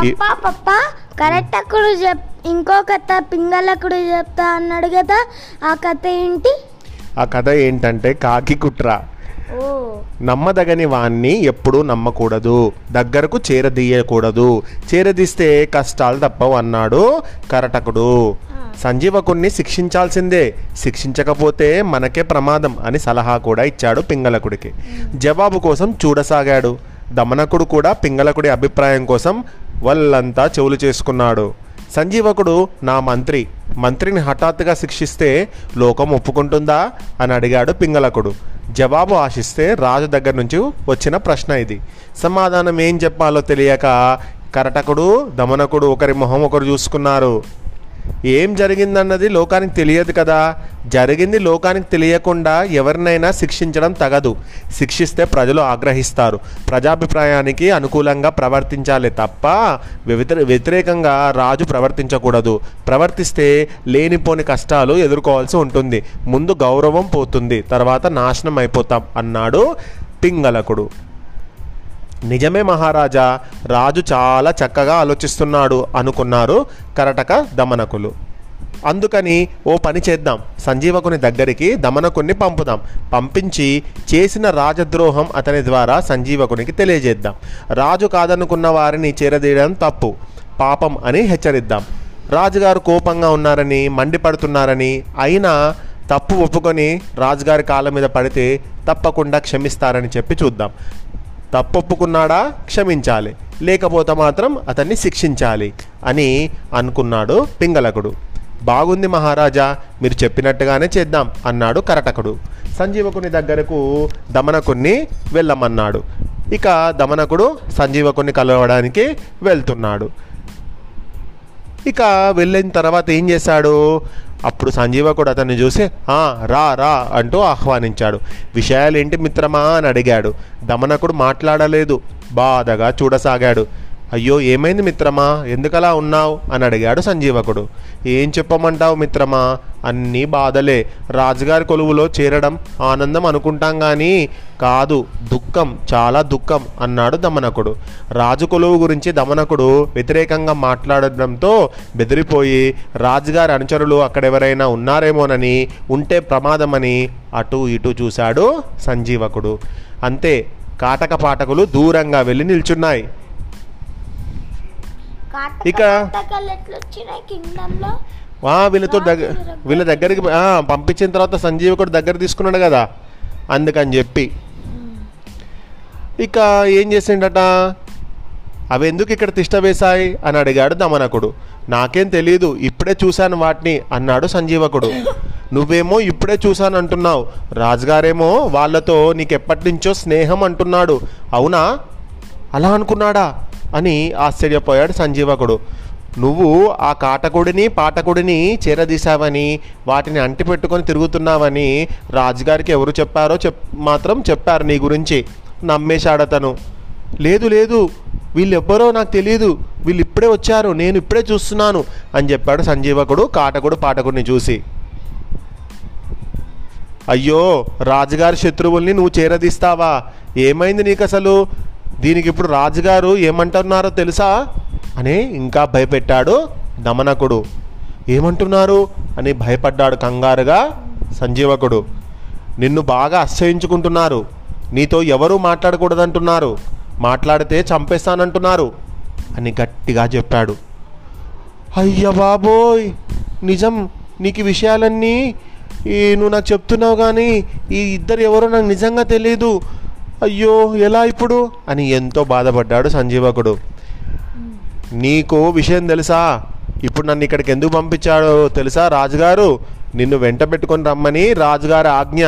పప్పా పప్పా కరెక్టకుడు చెప్ ఇంకో కథ పింగళకుడు చెప్తా అన్నాడు కదా ఆ కథ ఏంటి? ఆ కథ ఏంటంటే కాకి కుట్ర. నమ్మదగని వాణ్ణి ఎప్పుడూ నమ్మకూడదు. దగ్గరకు చేరదీయకూడదు. చేరదీస్తే కష్టాలు తప్పవు అన్నాడు కరటకుడు. సంజీవకుణ్ణి శిక్షించాల్సిందే. శిక్షించకపోతే మనకే ప్రమాదం అని సలహా కూడా ఇచ్చాడు పింగళకుడికి. జవాబు కోసం చూడసాగాడు. దమనకుడు కూడా పింగళకుడి అభిప్రాయం కోసం వల్లంతా చెవులు చేసుకున్నాడు. సంజీవకుడు నా మంత్రి మంత్రిని హఠాత్తుగా శిక్షిస్తే లోకం ఒప్పుకుంటుందా? అని అడిగాడు పింగళకుడు. జవాబు ఆశిస్తే రాజు దగ్గర నుంచి వచ్చిన ప్రశ్న ఇది. సమాధానం ఏం చెప్పాలో తెలియక కరటకుడు దమనకుడు ఒకరి మొహం ఒకరు చూసుకున్నారు. ఏం జరిగిందన్నది లోకానికి తెలియదు కదా. జరిగింది లోకానికి తెలియకుండా ఎవరినైనా శిక్షించడం తగదు. శిక్షిస్తే ప్రజలు ఆగ్రహిస్తారు. ప్రజాభిప్రాయానికి అనుకూలంగా ప్రవర్తించాలి తప్ప వ్యతిరే వ్యతిరేకంగా రాజు ప్రవర్తించకూడదు. ప్రవర్తిస్తే లేనిపోని కష్టాలు ఎదుర్కోవాల్సి ఉంటుంది. ముందు గౌరవం పోతుంది. తర్వాత నాశనం అయిపోతాం అన్నాడు పింగళకుడు. నిజమే మహారాజా రాజు చాలా చక్కగా ఆలోచిస్తున్నాడు అనుకున్నారు కరటక దమనకులు. అందుకని ఓ పని చేద్దాం సంజీవకుని దగ్గరికి దమనకుని పంపుదాం. పంపించి చేసిన రాజద్రోహం అతని ద్వారా సంజీవకునికి తెలియజేద్దాం. రాజు కాదనుకున్న వారిని చేరదీయడం తప్పు పాపం అని హెచ్చరిద్దాం. రాజుగారు కోపంగా ఉన్నారని మండిపడుతున్నారని అయినా తప్పు ఒప్పుకొని రాజుగారి కాళ్ళ మీద పడితే తప్పకుండా క్షమిస్తారని చెప్పి చూద్దాం. తప్పొప్పుకున్నాడా? క్షమించాలి. లేకపోతే మాత్రం అతన్ని శిక్షించాలి అని అనుకున్నాడు పింగళకుడు. బాగుంది మహారాజా మీరు చెప్పినట్టుగానే చేద్దాం అన్నాడు కరటకుడు. సంజీవకుని దగ్గరకు దమనకుణ్ణి వెళ్ళమన్నాడు. ఇక దమనకుడు సంజీవకుని కలవడానికి వెళ్తున్నాడు. ఇక వెళ్ళిన తర్వాత ఏం చేశాడు? అప్పుడు సంజీవ కూడా అతన్ని చూసి రా రా అంటూ ఆహ్వానించాడు. విషయాలేంటి మిత్రమా అని అడిగాడు. దమనకుడు మాట్లాడలేదు. బాధగా చూడసాగాడు. అయ్యో ఏమైంది మిత్రమా? ఎందుకలా ఉన్నావు? అని అడిగాడు సంజీవకుడు. ఏం చెప్పమంటావు మిత్రమా? అన్నీ బాధలే. రాజుగారి కొలువులో చేరడం ఆనందం అనుకుంటాం కానీ కాదు దుఃఖం చాలా దుఃఖం అన్నాడు దమనకుడు. రాజు కొలువు గురించి దమనకుడు వ్యతిరేకంగా మాట్లాడడంతో బెదిరిపోయి రాజుగారి అనుచరులు అక్కడెవరైనా ఉన్నారేమోనని ఉంటే ప్రమాదమని అటు ఇటు చూశాడు సంజీవకుడు. అంతే కాటక పాటకులు దూరంగా వెళ్ళి నిల్చున్నాయి. ఇక- కాటకాలు ఎట్లా వచ్చినాయి కింగ్డమ్లో వా వీళ్ళతో దగ్గర వీళ్ళ దగ్గరికి పంపించిన తర్వాత సంజీవకుడు దగ్గర తీసుకున్నాడు కదా అందుకని చెప్పి. ఇక ఏం చేసిండట? అవి ఎందుకు ఇక్కడ తిష్ట వేశాయి అని అడిగాడు దమనకుడు. నాకేం తెలియదు ఇప్పుడే చూశాను వాటిని అన్నాడు సంజీవకుడు. నువ్వేమో ఇప్పుడే చూశాను అంటున్నావు. రాజుగారేమో వాళ్ళతో నీకెప్పటి నుంచో స్నేహం అంటున్నాడు. అవునా? అలా అనుకున్నాడా? అని ఆశ్చర్యపోయాడు సంజీవకుడు. నువ్వు ఆ కాటకుడిని పాటకుడిని చేరదీశావని వాటిని అంటిపెట్టుకొని తిరుగుతున్నావని రాజుగారికి ఎవరు చెప్పారో చెప్ మాత్రం చెప్పారు నీ గురించి. నమ్మేశాడతను లేదు లేదు. వీళ్ళెవ్వరో నాకు తెలియదు వీళ్ళు ఇప్పుడే వచ్చారు. నేను ఇప్పుడే చూస్తున్నాను అని చెప్పాడు సంజీవకుడు కాటకుడు పాటకుడిని చూసి. అయ్యో రాజుగారి శత్రువుల్ని నువ్వు చేరదీస్తావా? ఏమైంది నీకు అసలు దీనికి ఇప్పుడు రాజుగారు ఏమంటున్నారో తెలుసా? అని ఇంకా భయపెట్టాడు దమనకుడు. ఏమంటున్నారు? అని భయపడ్డాడు కంగారుగా సంజీవకుడు. నిన్ను బాగా అశ్చయించుకుంటున్నారు నీతో ఎవరూ మాట్లాడకూడదంటున్నారు. మాట్లాడితే చంపేస్తానంటున్నారు అని గట్టిగా చెప్పాడు. అయ్య బాబోయ్! నిజం నీకు విషయాలన్నీ నువ్వు నాకు చెప్తున్నావు కానీ ఈ ఇద్దరు ఎవరో నాకు నిజంగా తెలియదు అయ్యో ఎలా ఇప్పుడు? అని ఎంతో బాధపడ్డాడు సంజీవకుడు. నీకు విషయం తెలుసా? ఇప్పుడు నన్ను ఇక్కడికి ఎందుకు పంపించాడో తెలుసా రాజుగారు? నిన్ను వెంట పెట్టుకొని రమ్మని రాజుగారి ఆజ్ఞ.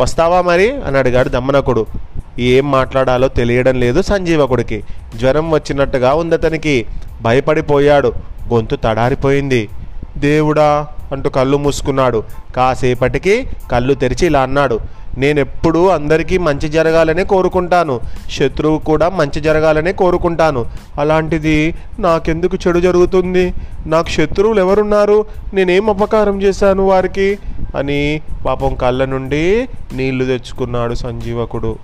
వస్తావా మరి? అని అడిగాడు దమ్మనకుడు ఏం మాట్లాడాలో తెలియడం లేదు సంజీవకుడికి. జ్వరం వచ్చినట్టుగా ఉంది అతనికి. భయపడిపోయాడు. గొంతు తడారిపోయింది. దేవుడా అంటూ కళ్ళు మూసుకున్నాడు. కాసేపటికి కళ్ళు తెరిచి ఇలా అన్నాడు నేనెప్పుడూ అందరికీ మంచి జరగాలనే కోరుకుంటాను. శత్రువు కూడా మంచి జరగాలనే కోరుకుంటాను. అలాంటిది నాకెందుకు చెడు జరుగుతుంది? నాకు శత్రువులు ఎవరున్నారు? నేనేం అపకారం చేశాను వారికి? అని పాపం కళ్ళ నుండి నీళ్ళు తెచ్చుకున్నాడు సంజీవకుడు.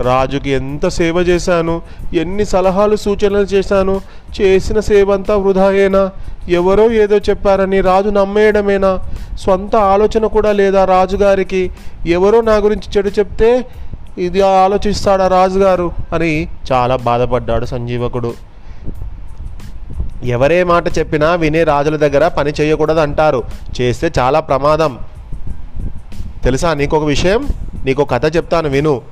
రాజుకి ఎంత సేవ చేశాను? ఎన్ని సలహాలు సూచనలు చేశాను? చేసిన సేవ అంతా వృధాయేనా? ఎవరో ఏదో చెప్పారని రాజు నమ్మేయడమేనా? సొంత ఆలోచన కూడా లేదా రాజుగారికి? ఎవరో నా గురించి చెడు చెప్తే ఇది ఆలోచిస్తాడా రాజుగారు? అని చాలా బాధపడ్డాడు సంజీవకుడు. ఎవరే మాట చెప్పినా వినే రాజుల దగ్గర పని చేయకూడదు అంటారు చేస్తే చాలా ప్రమాదం. తెలుసా నీకొక విషయం? నీకు కథ చెప్తాను విను.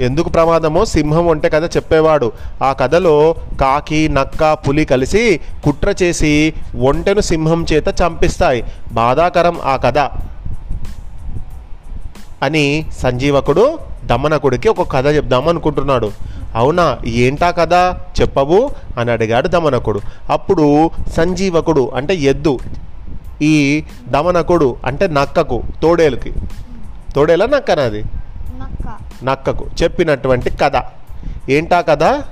ఎందుకు ప్రమాదమో సింహం వంటే కథ చెప్పేవాడు. ఆ కథలో కాకి నక్క పులి కలిసి కుట్ర చేసి ఒంటెను సింహం చేత చంపిస్తాయి. బాధాకరం ఆ కథ. అని సంజీవకుడు దమనకుడికి ఒక కథ చెప్దాం అనుకుంటున్నాడు. అవునా ఏంటా కథ? చెప్పవు అని అడిగాడు దమనకుడు. అప్పుడు సంజీవకుడు అంటే ఎద్దు ఈ దమనకుడు అంటే నక్కకు తోడేలుకి. తోడేలా నక్కనది నక్కకు చెప్పినటువంటి కథ. ఏంటా కథ?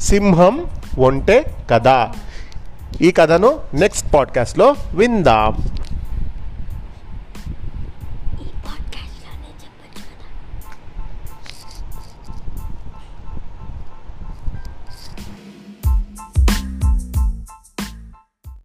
సింహం ఒంటే కథ. ఈ కథను నెక్స్ట్ పాడ్కాస్ట్లో విందాం.